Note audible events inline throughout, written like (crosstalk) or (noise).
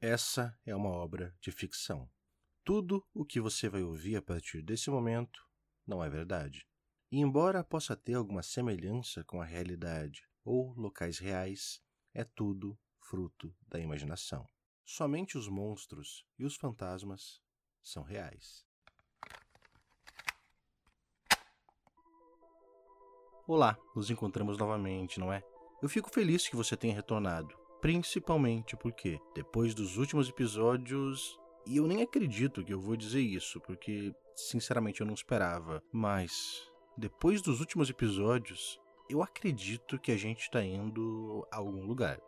essa é uma obra de ficção. Tudo o que você vai ouvir a partir desse momento não é verdade. E embora possa ter alguma semelhança com a realidade ou locais reais, é tudo fruto da imaginação. Somente os monstros e os fantasmas são reais. Olá, nos encontramos novamente, não é? Eu fico feliz que você tenha retornado, principalmente porque, depois dos últimos episódios, e eu nem acredito que eu vou dizer isso, porque sinceramente eu não esperava, mas depois dos últimos episódios, eu acredito que a gente está indo a algum lugar.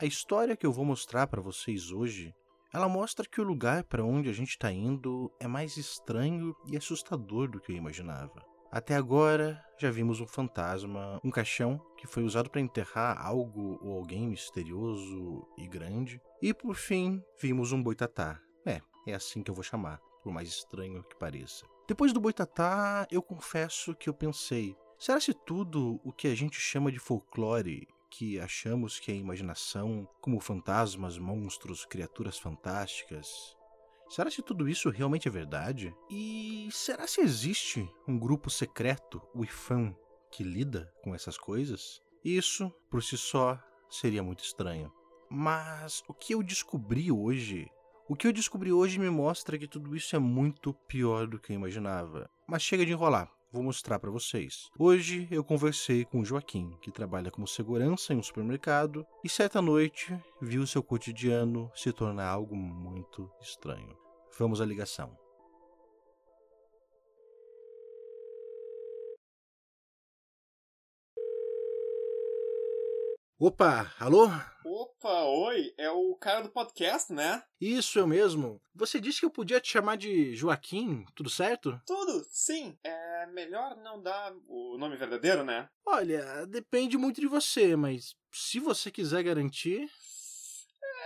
A história que eu vou mostrar para vocês hoje, ela mostra que o lugar para onde a gente está indo é mais estranho e assustador do que eu imaginava. Até agora, já vimos um fantasma, um caixão que foi usado para enterrar algo ou alguém misterioso e grande, e por fim, vimos um boitatá. É, é assim que eu vou chamar, por mais estranho que pareça. Depois do boitatá, eu confesso que eu pensei: será se tudo o que a gente chama de folclore que achamos que é imaginação, como fantasmas, monstros, criaturas fantásticas, Será se tudo isso realmente é verdade? E será se existe um grupo secreto, o IFAM, que lida com essas coisas? Isso, por si só, seria muito estranho. Mas o que eu descobri hoje, o que eu descobri hoje me mostra que tudo isso é muito pior do que eu imaginava. Mas chega de enrolar vou mostrar para vocês. Hoje eu conversei com o Joaquim, que trabalha como segurança em um supermercado, e certa noite viu seu cotidiano se tornar algo muito estranho. Vamos à ligação. Opa, alô? Opa, oi, é o cara do podcast, né? Isso, eu mesmo. Você disse que eu podia te chamar de Joaquim, tudo certo? Tudo, sim. É melhor não dar o nome verdadeiro, né? Olha, depende muito de você, mas se você quiser garantir.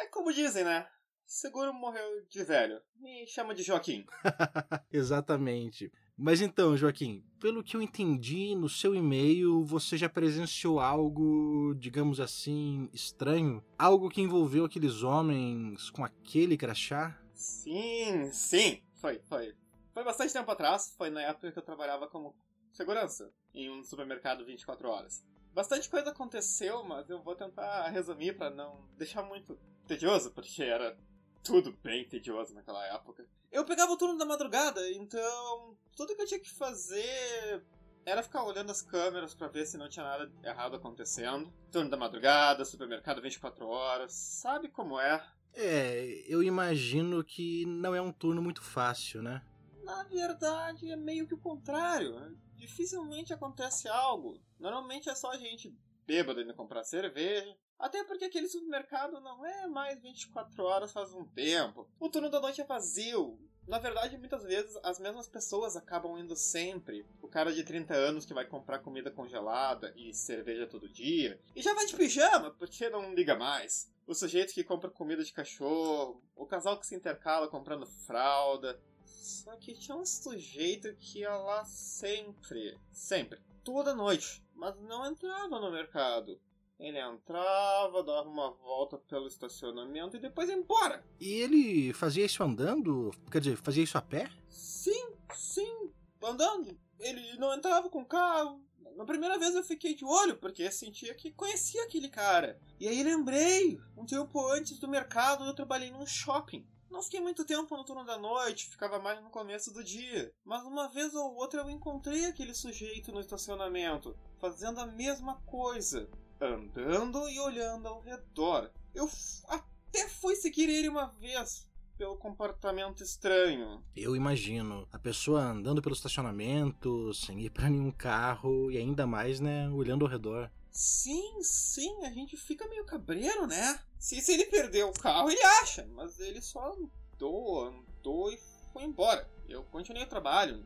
É como dizem, né? Seguro morreu de velho. Me chama de Joaquim. (laughs) Exatamente. Mas então, Joaquim, pelo que eu entendi no seu e-mail, você já presenciou algo, digamos assim, estranho? Algo que envolveu aqueles homens com aquele crachá? Sim, sim. Foi, foi. Foi bastante tempo atrás, foi na época que eu trabalhava como segurança em um supermercado 24 horas. Bastante coisa aconteceu, mas eu vou tentar resumir para não deixar muito tedioso, porque era tudo bem tedioso naquela época. Eu pegava o turno da madrugada, então tudo que eu tinha que fazer era ficar olhando as câmeras para ver se não tinha nada errado acontecendo. Turno da madrugada, supermercado 24 horas, sabe como é? É, eu imagino que não é um turno muito fácil, né? Na verdade, é meio que o contrário. Dificilmente acontece algo. Normalmente é só a gente bêbada indo comprar cerveja, até porque aquele supermercado não é mais 24 horas faz um tempo. O turno da noite é vazio. Na verdade, muitas vezes as mesmas pessoas acabam indo sempre. O cara de 30 anos que vai comprar comida congelada e cerveja todo dia. E já vai de pijama, porque não liga mais. O sujeito que compra comida de cachorro. O casal que se intercala comprando fralda. Só que tinha um sujeito que ia lá sempre. Sempre. Toda noite. Mas não entrava no mercado. Ele entrava, dava uma volta pelo estacionamento e depois ia embora. E ele fazia isso andando? Quer dizer, fazia isso a pé? Sim, sim, andando. Ele não entrava com carro. Na primeira vez eu fiquei de olho, porque sentia que conhecia aquele cara. E aí lembrei, um tempo antes do mercado eu trabalhei num shopping. Não fiquei muito tempo no turno da noite, ficava mais no começo do dia. Mas uma vez ou outra eu encontrei aquele sujeito no estacionamento, fazendo a mesma coisa andando e olhando ao redor. Eu até fui seguir ele uma vez pelo comportamento estranho. Eu imagino. A pessoa andando pelo estacionamento, sem ir para nenhum carro e ainda mais, né, olhando ao redor. Sim, sim, a gente fica meio cabreiro, né? Se, se ele perdeu o carro, ele acha, mas ele só andou, andou e foi embora. Eu continuei o trabalho,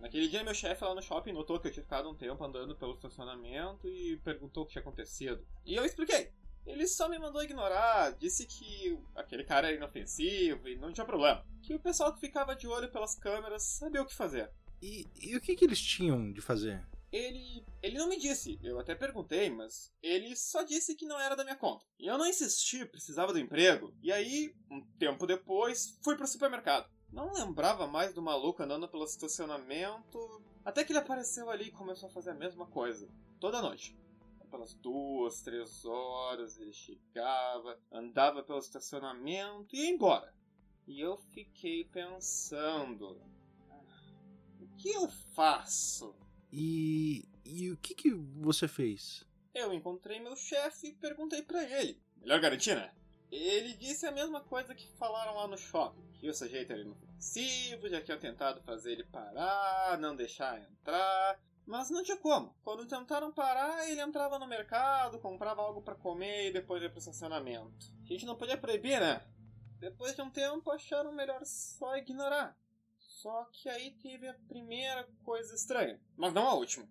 Naquele dia, meu chefe lá no shopping notou que eu tinha ficado um tempo andando pelo estacionamento e perguntou o que tinha acontecido. E eu expliquei. Ele só me mandou ignorar, disse que aquele cara era inofensivo e não tinha problema. Que o pessoal que ficava de olho pelas câmeras sabia o que fazer. E, e o que, que eles tinham de fazer? ele. ele não me disse. Eu até perguntei, mas ele só disse que não era da minha conta. E eu não insisti, precisava do emprego. E aí, um tempo depois, fui pro supermercado. Não lembrava mais do maluco andando pelo estacionamento. Até que ele apareceu ali e começou a fazer a mesma coisa. Toda noite. Pelas duas, três horas ele chegava, andava pelo estacionamento e ia embora. E eu fiquei pensando: o que eu faço? E, e o que, que você fez? Eu encontrei meu chefe e perguntei para ele. Melhor garantia, né? Ele disse a mesma coisa que falaram lá no shopping, que o sujeito era inofensivo, já tinha tentado fazer ele parar, não deixar entrar, mas não tinha como. Quando tentaram parar, ele entrava no mercado, comprava algo para comer e depois ia pro estacionamento. A gente não podia proibir, né? Depois de um tempo, acharam melhor só ignorar. Só que aí teve a primeira coisa estranha, mas não a última.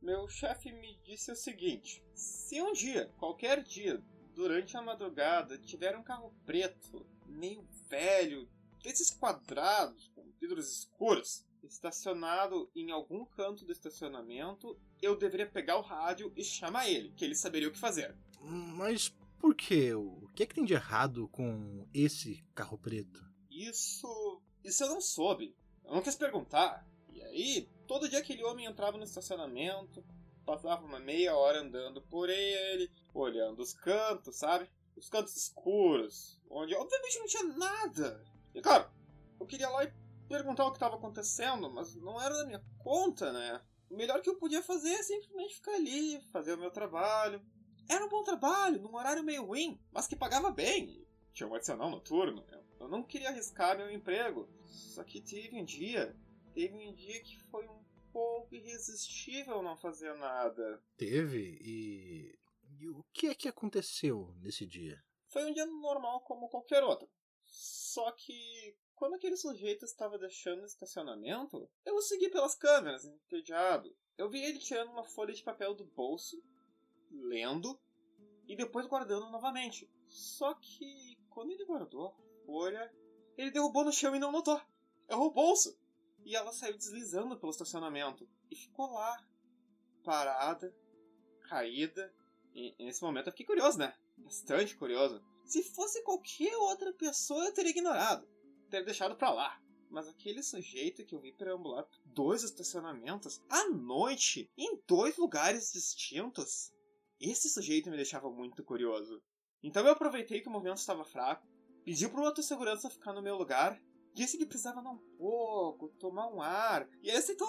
Meu chefe me disse o seguinte: se um dia, qualquer dia, durante a madrugada, tiver um carro preto, meio velho, desses quadrados, com vidros escuros, estacionado em algum canto do estacionamento, eu deveria pegar o rádio e chamar ele, que ele saberia o que fazer. Mas por quê? O que é que tem de errado com esse carro preto? Isso. Isso eu não soube. Eu não quis perguntar. E aí, todo dia aquele homem entrava no estacionamento, passava uma meia hora andando por ele, olhando os cantos, sabe? Os cantos escuros, onde obviamente não tinha nada. E claro, eu queria lá e perguntar o que estava acontecendo, mas não era da minha conta, né? O melhor que eu podia fazer é simplesmente ficar ali, fazer o meu trabalho. Era um bom trabalho, num horário meio ruim, mas que pagava bem. Tinha um adicional noturno. Eu não queria arriscar meu emprego. Só que teve um dia, teve um dia que foi um pouco irresistível não fazer nada. Teve? E, e o que é que aconteceu nesse dia? Foi um dia normal como qualquer outro. Só que quando aquele sujeito estava deixando o estacionamento, eu o segui pelas câmeras, entediado. Eu vi ele tirando uma folha de papel do bolso, lendo e depois guardando novamente. Só que quando ele guardou a folha, ele derrubou no chão e não notou. Errou o bolso. E ela saiu deslizando pelo estacionamento e ficou lá, parada, caída. E nesse momento eu fiquei curioso, né? Bastante curioso. Se fosse qualquer outra pessoa, eu teria ignorado, teria deixado pra lá. Mas aquele sujeito que eu vi perambular dois estacionamentos à noite, em dois lugares distintos, esse sujeito me deixava muito curioso. Então eu aproveitei que o movimento estava fraco, pedi para o outro segurança ficar no meu lugar Disse que precisava dar um pouco, tomar um ar, e ele aceitou.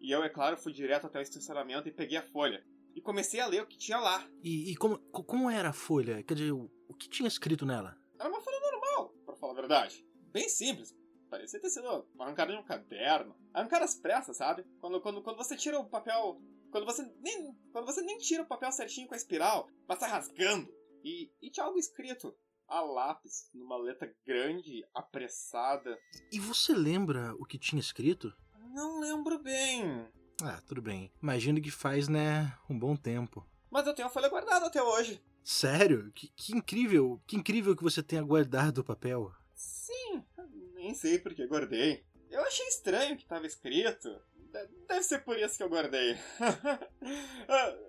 E eu, é claro, fui direto até o estacionamento e peguei a folha. E comecei a ler o que tinha lá. E, e como, como era a folha? Quer dizer, o, o que tinha escrito nela? Era uma folha normal, para falar a verdade. Bem simples. Parecia ter sido arrancada de um caderno. Arrancada às pressas, sabe? Quando, quando, quando você tira o papel. Quando você nem. Quando você nem tira o papel certinho com a espiral, mas tá rasgando. E, e tinha algo escrito a lápis, numa letra grande, apressada. E você lembra o que tinha escrito? Não lembro bem. Ah, tudo bem. Imagino que faz, né, um bom tempo. Mas eu tenho a folha guardada até hoje. Sério? Que, que incrível! Que incrível que você tenha guardado o papel. Sim, nem sei por que guardei. Eu achei estranho o que estava escrito. Deve ser por isso que eu guardei. (laughs)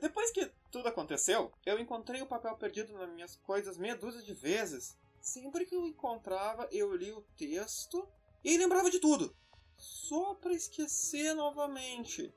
Depois que tudo aconteceu, eu encontrei o papel perdido nas minhas coisas meia dúzia de vezes. Sempre que eu encontrava, eu li o texto e lembrava de tudo. Só para esquecer novamente.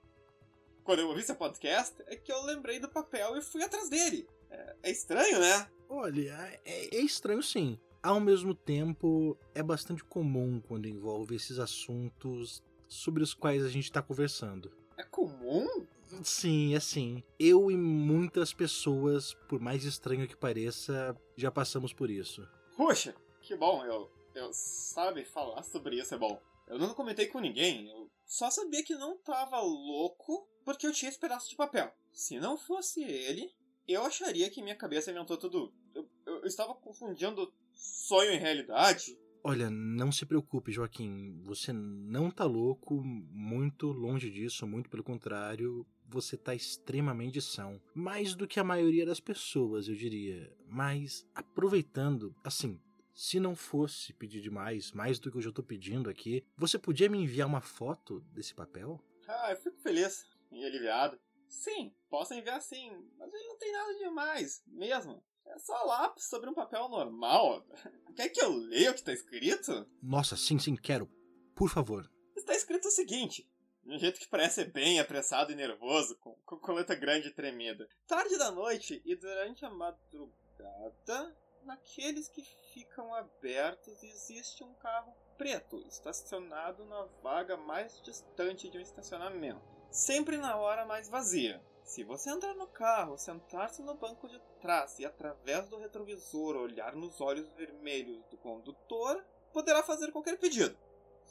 Quando eu ouvi seu podcast, é que eu lembrei do papel e fui atrás dele. É, é estranho, né? Olha, é, é estranho sim. Ao mesmo tempo, é bastante comum quando envolve esses assuntos sobre os quais a gente está conversando. É comum? Sim, assim. Eu e muitas pessoas, por mais estranho que pareça, já passamos por isso. Puxa, que bom, eu, eu sabe falar sobre isso é bom. Eu nunca comentei com ninguém, eu só sabia que não tava louco porque eu tinha esse pedaço de papel. Se não fosse ele, eu acharia que minha cabeça inventou tudo. Eu, eu, eu estava confundindo sonho e realidade. Olha, não se preocupe, Joaquim. Você não tá louco, muito longe disso, muito pelo contrário. Você tá extremamente são. Mais do que a maioria das pessoas, eu diria. Mas aproveitando, assim, se não fosse pedir demais, mais do que eu já tô pedindo aqui, você podia me enviar uma foto desse papel? Ah, eu fico feliz. meio aliviado. Sim, posso enviar sim, mas ele não tem nada demais, mesmo. É só lápis sobre um papel normal. (laughs) Quer que eu leia o que está escrito? Nossa, sim, sim, quero. Por favor. Está escrito o seguinte: de um jeito que parece bem apressado e nervoso, com, com coleta grande e tremida. Tarde da noite e durante a madrugada, naqueles que ficam abertos, existe um carro preto estacionado na vaga mais distante de um estacionamento, sempre na hora mais vazia. Se você entrar no carro, sentar-se no banco de trás e através do retrovisor olhar nos olhos vermelhos do condutor, poderá fazer qualquer pedido.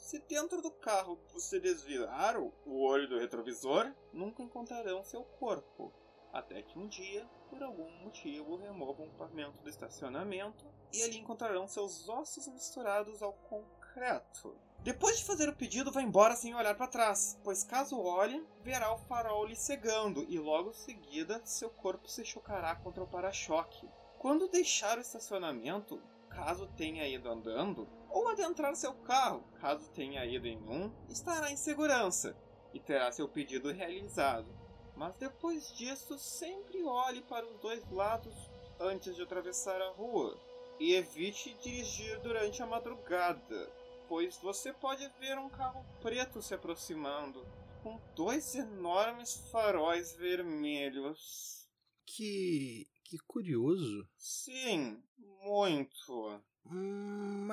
Se dentro do carro você desviar o olho do retrovisor, nunca encontrarão seu corpo. Até que um dia, por algum motivo, removam o pavimento do estacionamento e ali encontrarão seus ossos misturados ao concreto. Depois de fazer o pedido, vá embora sem olhar para trás, pois caso olhe, verá o farol lhe cegando e logo em seguida seu corpo se chocará contra o para-choque. Quando deixar o estacionamento, caso tenha ido andando, ou adentrar seu carro, caso tenha ido em um, estará em segurança e terá seu pedido realizado. Mas depois disso, sempre olhe para os dois lados antes de atravessar a rua e evite dirigir durante a madrugada, pois você pode ver um carro preto se aproximando com dois enormes faróis vermelhos. Que. que curioso. Sim, muito.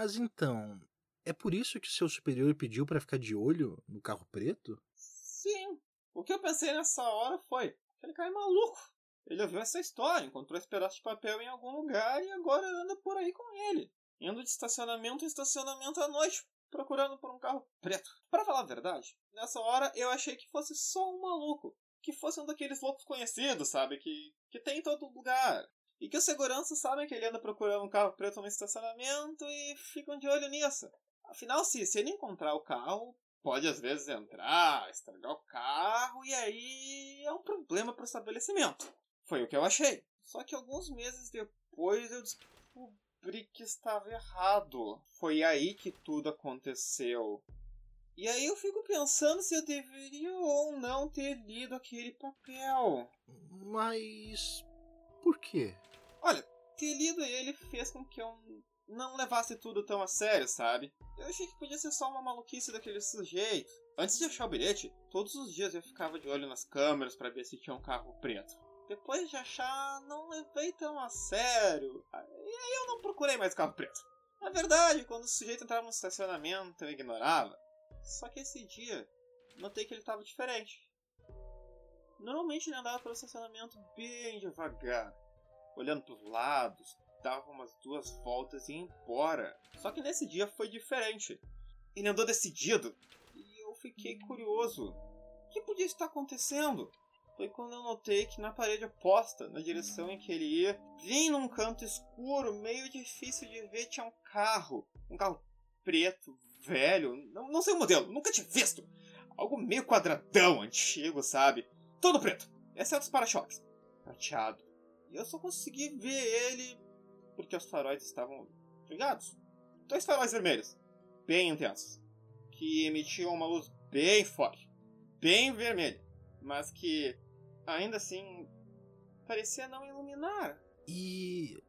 Mas então, é por isso que seu superior pediu para ficar de olho no carro preto? Sim. O que eu pensei nessa hora foi: aquele cara é maluco. Ele ouviu essa história, encontrou esse pedaço de papel em algum lugar e agora anda por aí com ele, indo de estacionamento em estacionamento à noite, procurando por um carro preto. Para falar a verdade, nessa hora eu achei que fosse só um maluco, que fosse um daqueles loucos conhecidos, sabe, que que tem em todo lugar. E que os seguranças sabem que ele anda procurando um carro preto no estacionamento e ficam de olho nisso. Afinal, se, se ele encontrar o carro, pode às vezes entrar, estragar o carro e aí é um problema para o estabelecimento. Foi o que eu achei. Só que alguns meses depois eu descobri que estava errado. Foi aí que tudo aconteceu. E aí eu fico pensando se eu deveria ou não ter lido aquele papel. Mas. por quê? Olha, ter lido ele fez com que eu não levasse tudo tão a sério, sabe? Eu achei que podia ser só uma maluquice daquele sujeito. Antes de achar o bilhete, todos os dias eu ficava de olho nas câmeras para ver se tinha um carro preto. Depois de achar, não levei tão a sério. E aí eu não procurei mais carro preto. Na verdade, quando o sujeito entrava no estacionamento, eu ignorava. Só que esse dia, notei que ele estava diferente. Normalmente ele andava pelo estacionamento bem devagar olhando para os lados, dava umas duas voltas e ia embora. Só que nesse dia foi diferente. Ele andou decidido e eu fiquei curioso. O que podia estar acontecendo? Foi quando eu notei que na parede oposta, na direção em que ele ia, bem num canto escuro, meio difícil de ver, tinha um carro. Um carro preto, velho, não, não sei o modelo, nunca tinha visto. Algo meio quadradão, antigo, sabe? Todo preto, exceto os para-choques. Prateado. E eu só consegui ver ele porque os faróis estavam ligados. Dois faróis vermelhos, bem intensos, que emitiam uma luz bem forte, bem vermelha, mas que ainda assim parecia não iluminar. E.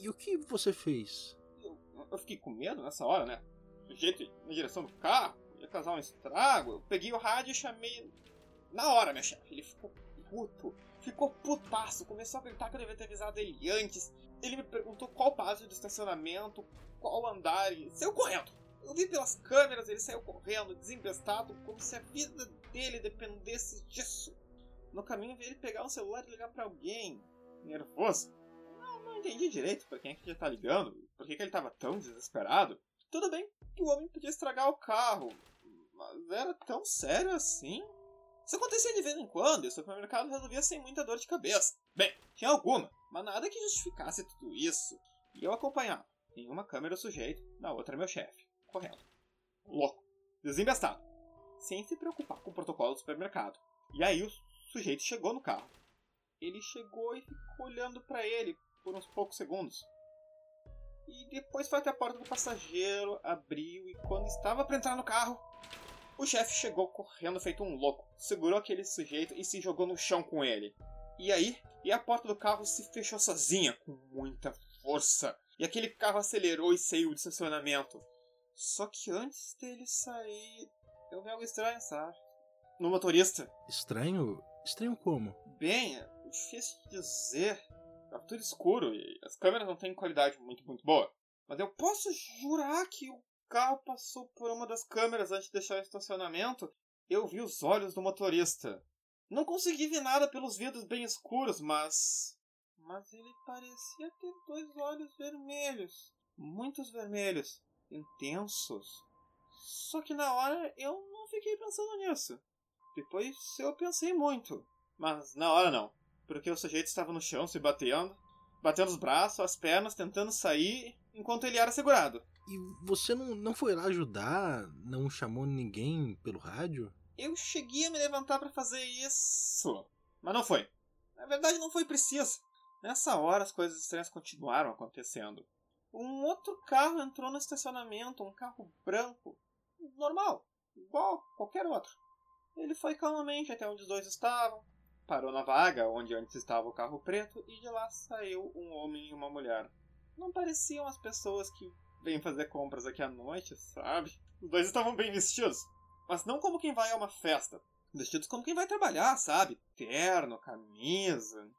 E o que você fez? Eu, eu fiquei com medo nessa hora, né? O jeito na direção do carro, ia causar um estrago. Eu peguei o rádio e chamei na hora, minha chefe. Ele ficou puto ficou putaço, começou a gritar que eu devia ter avisado ele antes. Ele me perguntou qual base do estacionamento, qual andar e saiu correndo. Eu vi pelas câmeras, ele saiu correndo, desembestado, como se a vida dele dependesse disso. No caminho vi ele pegar um celular e ligar para alguém, nervoso. Não, não entendi direito para quem é que ele tá ligando, por que, que ele tava tão desesperado. Tudo bem que o homem podia estragar o carro, mas era tão sério assim? Isso acontecia de vez em quando e o supermercado resolvia sem muita dor de cabeça. Bem, tinha alguma, mas nada que justificasse tudo isso. E eu acompanhava. Em uma câmera o sujeito, na outra meu chefe, correndo. Louco, desembestado, sem se preocupar com o protocolo do supermercado. E aí o sujeito chegou no carro. Ele chegou e ficou olhando para ele por uns poucos segundos. E depois foi até a porta do passageiro, abriu e quando estava para entrar no carro, O chefe chegou correndo feito um louco, segurou aquele sujeito e se jogou no chão com ele. E aí, e a porta do carro se fechou sozinha, com muita força. E aquele carro acelerou e saiu do estacionamento. Só que antes dele sair, eu vi algo estranho, sabe? No motorista. Estranho? Estranho como? Bem, é difícil de dizer. Tava tudo escuro e as câmeras não têm qualidade muito, muito boa. Mas eu posso jurar que o carro passou por uma das câmeras antes de deixar o estacionamento. Eu vi os olhos do motorista. Não consegui ver nada pelos vidros bem escuros, mas. Mas ele parecia ter dois olhos vermelhos. Muitos vermelhos. Intensos. Só que na hora eu não fiquei pensando nisso. Depois eu pensei muito. Mas na hora não. Porque o sujeito estava no chão se batendo, batendo os braços, as pernas, tentando sair, enquanto ele era segurado. E você não, não foi lá ajudar? Não chamou ninguém pelo rádio? Eu cheguei a me levantar para fazer isso, mas não foi. Na verdade, não foi preciso. Nessa hora, as coisas estranhas continuaram acontecendo. Um outro carro entrou no estacionamento, um carro branco, normal, igual qualquer outro. Ele foi calmamente até onde os dois estavam, parou na vaga onde antes estava o carro preto e de lá saiu um homem e uma mulher. Não pareciam as pessoas que vêm fazer compras aqui à noite, sabe? Os dois estavam bem vestidos, mas não como quem vai a uma festa. Vestidos como quem vai trabalhar, sabe? Terno, camisa.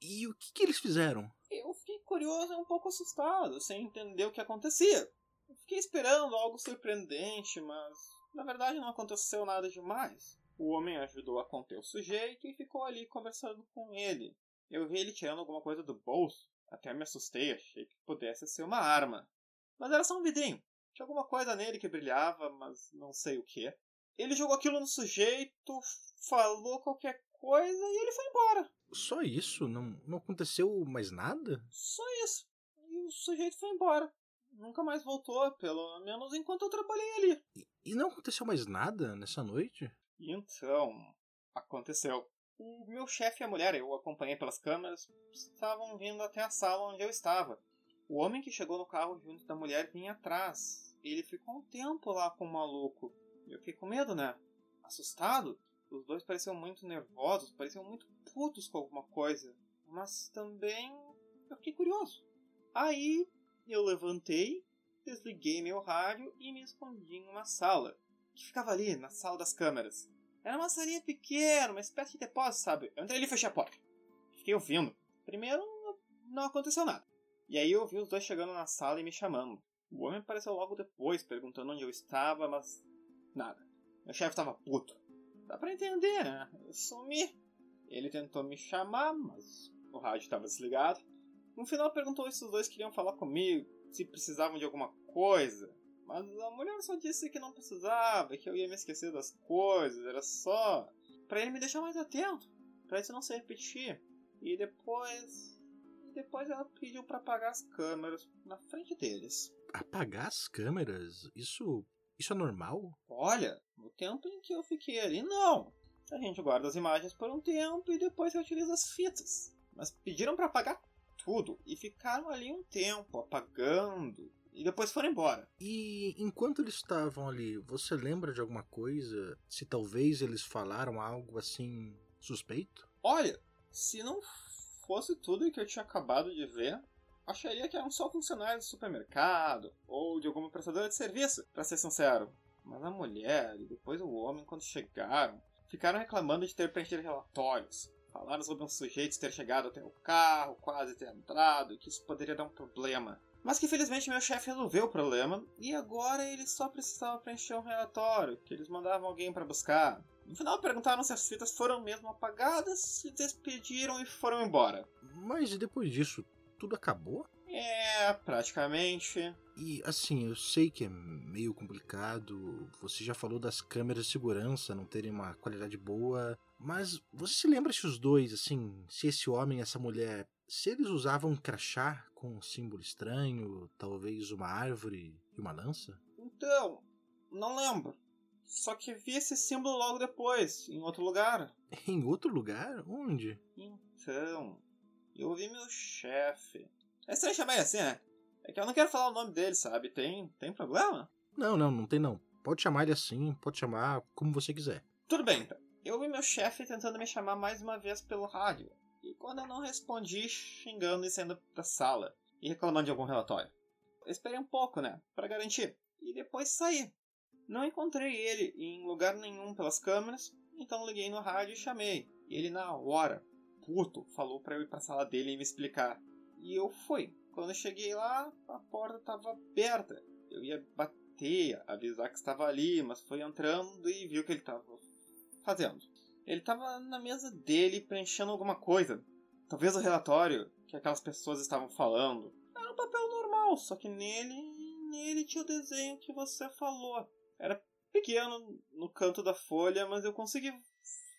E, e o que, que eles fizeram? Eu fiquei curioso e um pouco assustado, sem entender o que acontecia. Eu fiquei esperando algo surpreendente, mas na verdade não aconteceu nada demais. O homem ajudou a conter o sujeito e ficou ali conversando com ele. Eu vi ele tirando alguma coisa do bolso. Até me assustei, achei que pudesse ser uma arma. Mas era só um vidrinho. Tinha alguma coisa nele que brilhava, mas não sei o que. Ele jogou aquilo no sujeito, falou qualquer coisa e ele foi embora. Só isso? Não, não aconteceu mais nada? Só isso. E o sujeito foi embora. Nunca mais voltou, pelo menos enquanto eu trabalhei ali. E, e não aconteceu mais nada nessa noite? Então, aconteceu. O meu chefe e a mulher, eu acompanhei pelas câmeras, estavam vindo até a sala onde eu estava. O homem que chegou no carro junto da mulher vinha atrás. Ele ficou um tempo lá com o maluco. Eu fiquei com medo, né? Assustado. Os dois pareciam muito nervosos, pareciam muito putos com alguma coisa. Mas também eu fiquei curioso. Aí eu levantei, desliguei meu rádio e me escondi em uma sala. Que ficava ali, na sala das câmeras. Era uma salinha pequena, uma espécie de depósito, sabe? Eu entrei ali e fechei a porta. Fiquei ouvindo. Primeiro, não aconteceu nada. E aí eu vi os dois chegando na sala e me chamando. O homem apareceu logo depois, perguntando onde eu estava, mas nada. Meu chefe estava puto. Dá pra entender, né? Eu sumi. Ele tentou me chamar, mas o rádio estava desligado. No final perguntou se os dois queriam falar comigo, se precisavam de alguma coisa. Mas a mulher só disse que não precisava, que eu ia me esquecer das coisas, era só para ele me deixar mais atento, para isso não se repetir. E depois depois ela pediu para apagar as câmeras na frente deles. Apagar as câmeras? Isso. Isso é normal? Olha, no tempo em que eu fiquei ali, não. A gente guarda as imagens por um tempo e depois reutiliza as fitas. Mas pediram para apagar tudo e ficaram ali um tempo apagando e depois foram embora. E enquanto eles estavam ali, você lembra de alguma coisa? Se talvez eles falaram algo assim suspeito? Olha, se não fosse tudo que eu tinha acabado de ver, acharia que eram só funcionários do supermercado ou de alguma prestadora de serviço, para ser sincero. Mas a mulher e depois o homem, quando chegaram, ficaram reclamando de ter preenchido relatórios. Falaram sobre um sujeito ter chegado até o carro, quase ter entrado, que isso poderia dar um problema. Mas que felizmente meu chefe resolveu o problema e agora ele só precisava preencher um relatório que eles mandavam alguém para buscar. No final perguntaram se as fitas foram mesmo apagadas, se despediram e foram embora. Mas e depois disso, tudo acabou? É, praticamente. E assim, eu sei que é meio complicado. Você já falou das câmeras de segurança não terem uma qualidade boa. Mas você se lembra se os dois, assim, se esse homem e essa mulher, se eles usavam um crachá com um símbolo estranho, talvez uma árvore e uma lança? Então, não lembro. Só que vi esse símbolo logo depois, em outro lugar. (laughs) Em outro lugar? Onde? Então, eu vi meu chefe. É estranho chamar ele assim, né? É que eu não quero falar o nome dele, sabe? Tem, tem problema? Não, não, não tem não. Pode chamar ele assim, pode chamar como você quiser. Tudo bem, então. Eu vi meu chefe tentando me chamar mais uma vez pelo rádio. E quando eu não respondi, xingando e saindo da sala. E reclamando de algum relatório. Eu esperei um pouco, né? para garantir. E depois saí. Não encontrei ele em lugar nenhum pelas câmeras. Então liguei no rádio e chamei. E ele na hora, puto, falou para eu ir pra sala dele e me explicar. E eu fui. Quando eu cheguei lá, a porta estava aberta. Eu ia bater, avisar que estava ali, mas foi entrando e viu que ele estava fazendo. Ele estava na mesa dele preenchendo alguma coisa. Talvez o relatório que aquelas pessoas estavam falando. Era um papel normal, só que nele, nele tinha o desenho que você falou. Era pequeno no canto da folha, mas eu consegui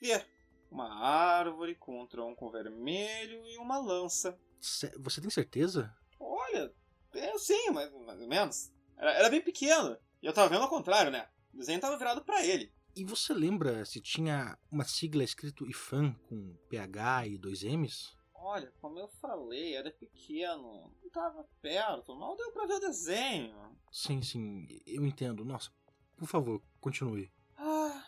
ver uma árvore com um tronco vermelho e uma lança. Você tem certeza? Olha, eu sim, mas mais ou menos. Era, era, bem pequeno. E eu tava vendo ao contrário, né? O desenho tava virado para ele. E você lembra se tinha uma sigla escrito IFAN com PH e dois M's? Olha, como eu falei, era pequeno. Não tava perto, mal deu pra ver o desenho. Sim, sim, eu entendo. Nossa, por favor, continue. Ah,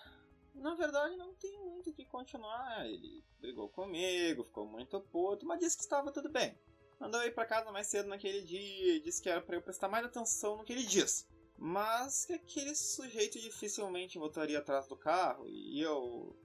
na verdade não tem muito o que continuar. Ele brigou comigo, ficou muito puto, mas disse que estava tudo bem. Mandou ir para casa mais cedo naquele dia e disse que era para eu prestar mais atenção no que ele disse. Mas que aquele sujeito dificilmente voltaria atrás do carro e eu.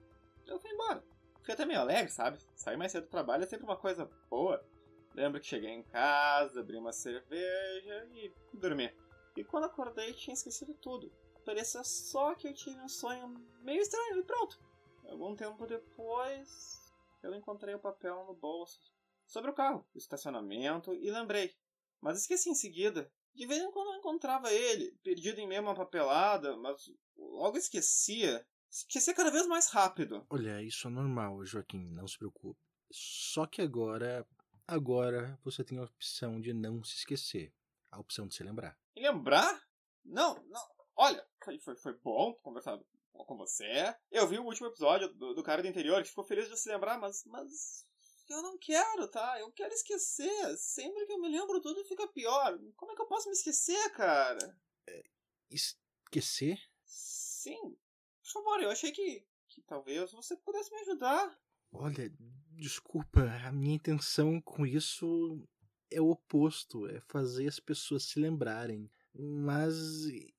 Eu fui embora. Fiquei até meio alegre, sabe? Sair mais cedo do trabalho é sempre uma coisa boa. Lembro que cheguei em casa, abri uma cerveja e dormi. E quando acordei tinha esquecido tudo. Parecia só que eu tive um sonho meio estranho e pronto. Algum tempo depois, eu encontrei o papel no bolso sobre o carro, o estacionamento e lembrei. Mas esqueci em seguida. De vez em quando eu encontrava ele, perdido em meio a uma papelada, mas logo esquecia. Esquecia cada vez mais rápido. Olha, isso é normal, Joaquim, não se preocupe. Só que agora, agora você tem a opção de não se esquecer. A opção de se lembrar. E lembrar? Não, não. Olha, foi, foi, bom conversar com você. Eu vi o último episódio do, do cara do interior que ficou feliz de se lembrar, mas, mas eu não quero, tá? Eu quero esquecer. Sempre que eu me lembro, tudo fica pior. Como é que eu posso me esquecer, cara? É, esquecer? Sim. Por favor, eu achei que, que talvez você pudesse me ajudar. Olha, desculpa, a minha intenção com isso é o oposto, é fazer as pessoas se lembrarem. Mas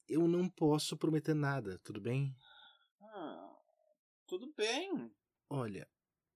eu não posso prometer nada, tudo bem? Ah, tudo bem. Olha,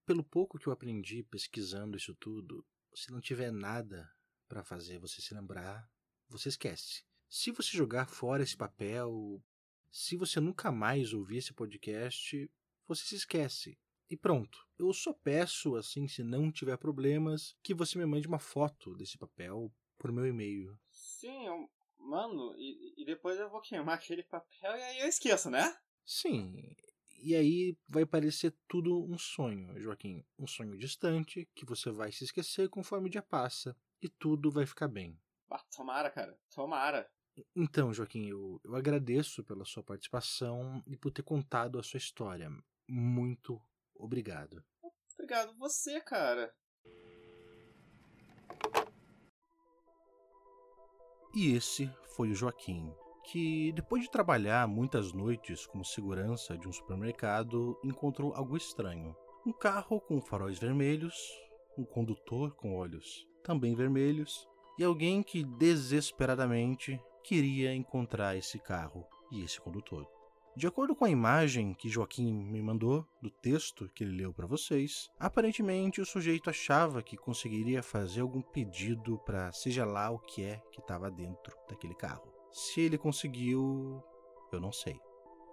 pelo pouco que eu aprendi pesquisando isso tudo, se não tiver nada para fazer você se lembrar, você esquece. Se você jogar fora esse papel, se você nunca mais ouvir esse podcast, você se esquece. E pronto. Eu só peço, assim, se não tiver problemas, que você me mande uma foto desse papel por meu e-mail. Sim, eu mando. E, e depois eu vou queimar (laughs) aquele papel e aí eu esqueço, né? Sim, e aí vai parecer tudo um sonho, Joaquim. Um sonho distante que você vai se esquecer conforme o dia passa e tudo vai ficar bem. Ah, tomara, cara. Tomara. Então, Joaquim, eu, eu agradeço pela sua participação e por ter contado a sua história. Muito obrigado. Obrigado você, cara. E esse foi o Joaquim, que, depois de trabalhar muitas noites como segurança de um supermercado, encontrou algo estranho. Um carro com faróis vermelhos, um condutor com olhos também vermelhos e alguém que desesperadamente queria encontrar esse carro e esse condutor. De acordo com a imagem que Joaquim me mandou do texto que ele leu para vocês, aparentemente o sujeito achava que conseguiria fazer algum pedido para seja lá o que é que estava dentro daquele carro. Se ele conseguiu, eu não sei.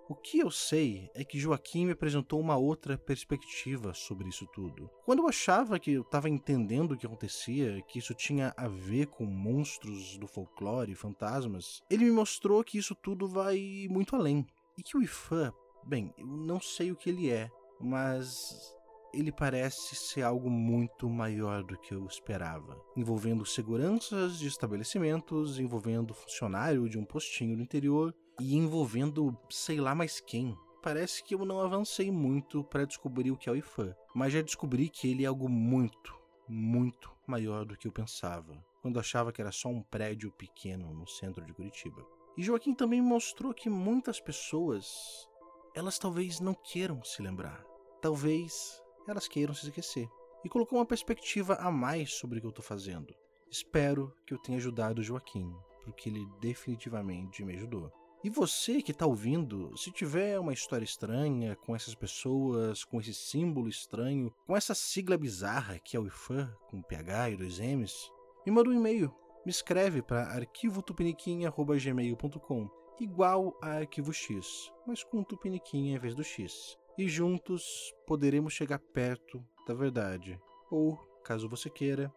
O que eu sei é que Joaquim me apresentou uma outra perspectiva sobre isso tudo. Quando eu achava que eu estava entendendo o que acontecia, que isso tinha a ver com monstros do folclore e fantasmas, ele me mostrou que isso tudo vai muito além. E que o Ifan, bem, eu não sei o que ele é, mas ele parece ser algo muito maior do que eu esperava, envolvendo seguranças de estabelecimentos, envolvendo funcionário de um postinho no interior e envolvendo sei lá mais quem. Parece que eu não avancei muito para descobrir o que é o IFAM, mas já descobri que ele é algo muito, muito maior do que eu pensava, quando achava que era só um prédio pequeno no centro de Curitiba. E Joaquim também mostrou que muitas pessoas, elas talvez não queiram se lembrar. Talvez elas queiram se esquecer. E colocou uma perspectiva a mais sobre o que eu estou fazendo. Espero que eu tenha ajudado o Joaquim, porque ele definitivamente me ajudou. E você que está ouvindo, se tiver uma história estranha com essas pessoas, com esse símbolo estranho, com essa sigla bizarra que é o IFAM, com PH e dois M's, me manda um e-mail. Me escreve para arquivotupiniquim.gmail.com igual a Arquivo X, mas com tupiniquim em vez do X. E juntos poderemos chegar perto da verdade, ou, caso você queira,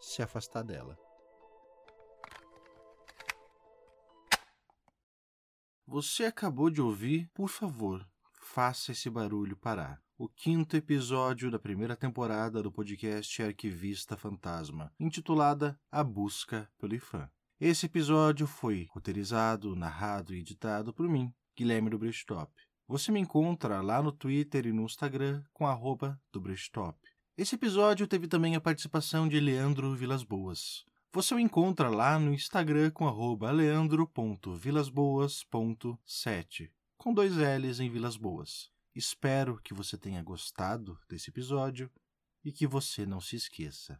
se afastar dela. Você acabou de ouvir, por favor, faça esse barulho parar. O quinto episódio da primeira temporada do podcast Arquivista Fantasma, intitulada A Busca pelo IFAM. Esse episódio foi roteirizado, narrado e editado por mim, Guilherme do. Você me encontra lá no Twitter e no Instagram com arroba do. Esse episódio teve também a participação de Leandro Vilas Boas. Você o encontra lá no Instagram com leandro.vilasboas.7, com dois L's em Vilas Boas. Espero que você tenha gostado desse episódio e que você não se esqueça.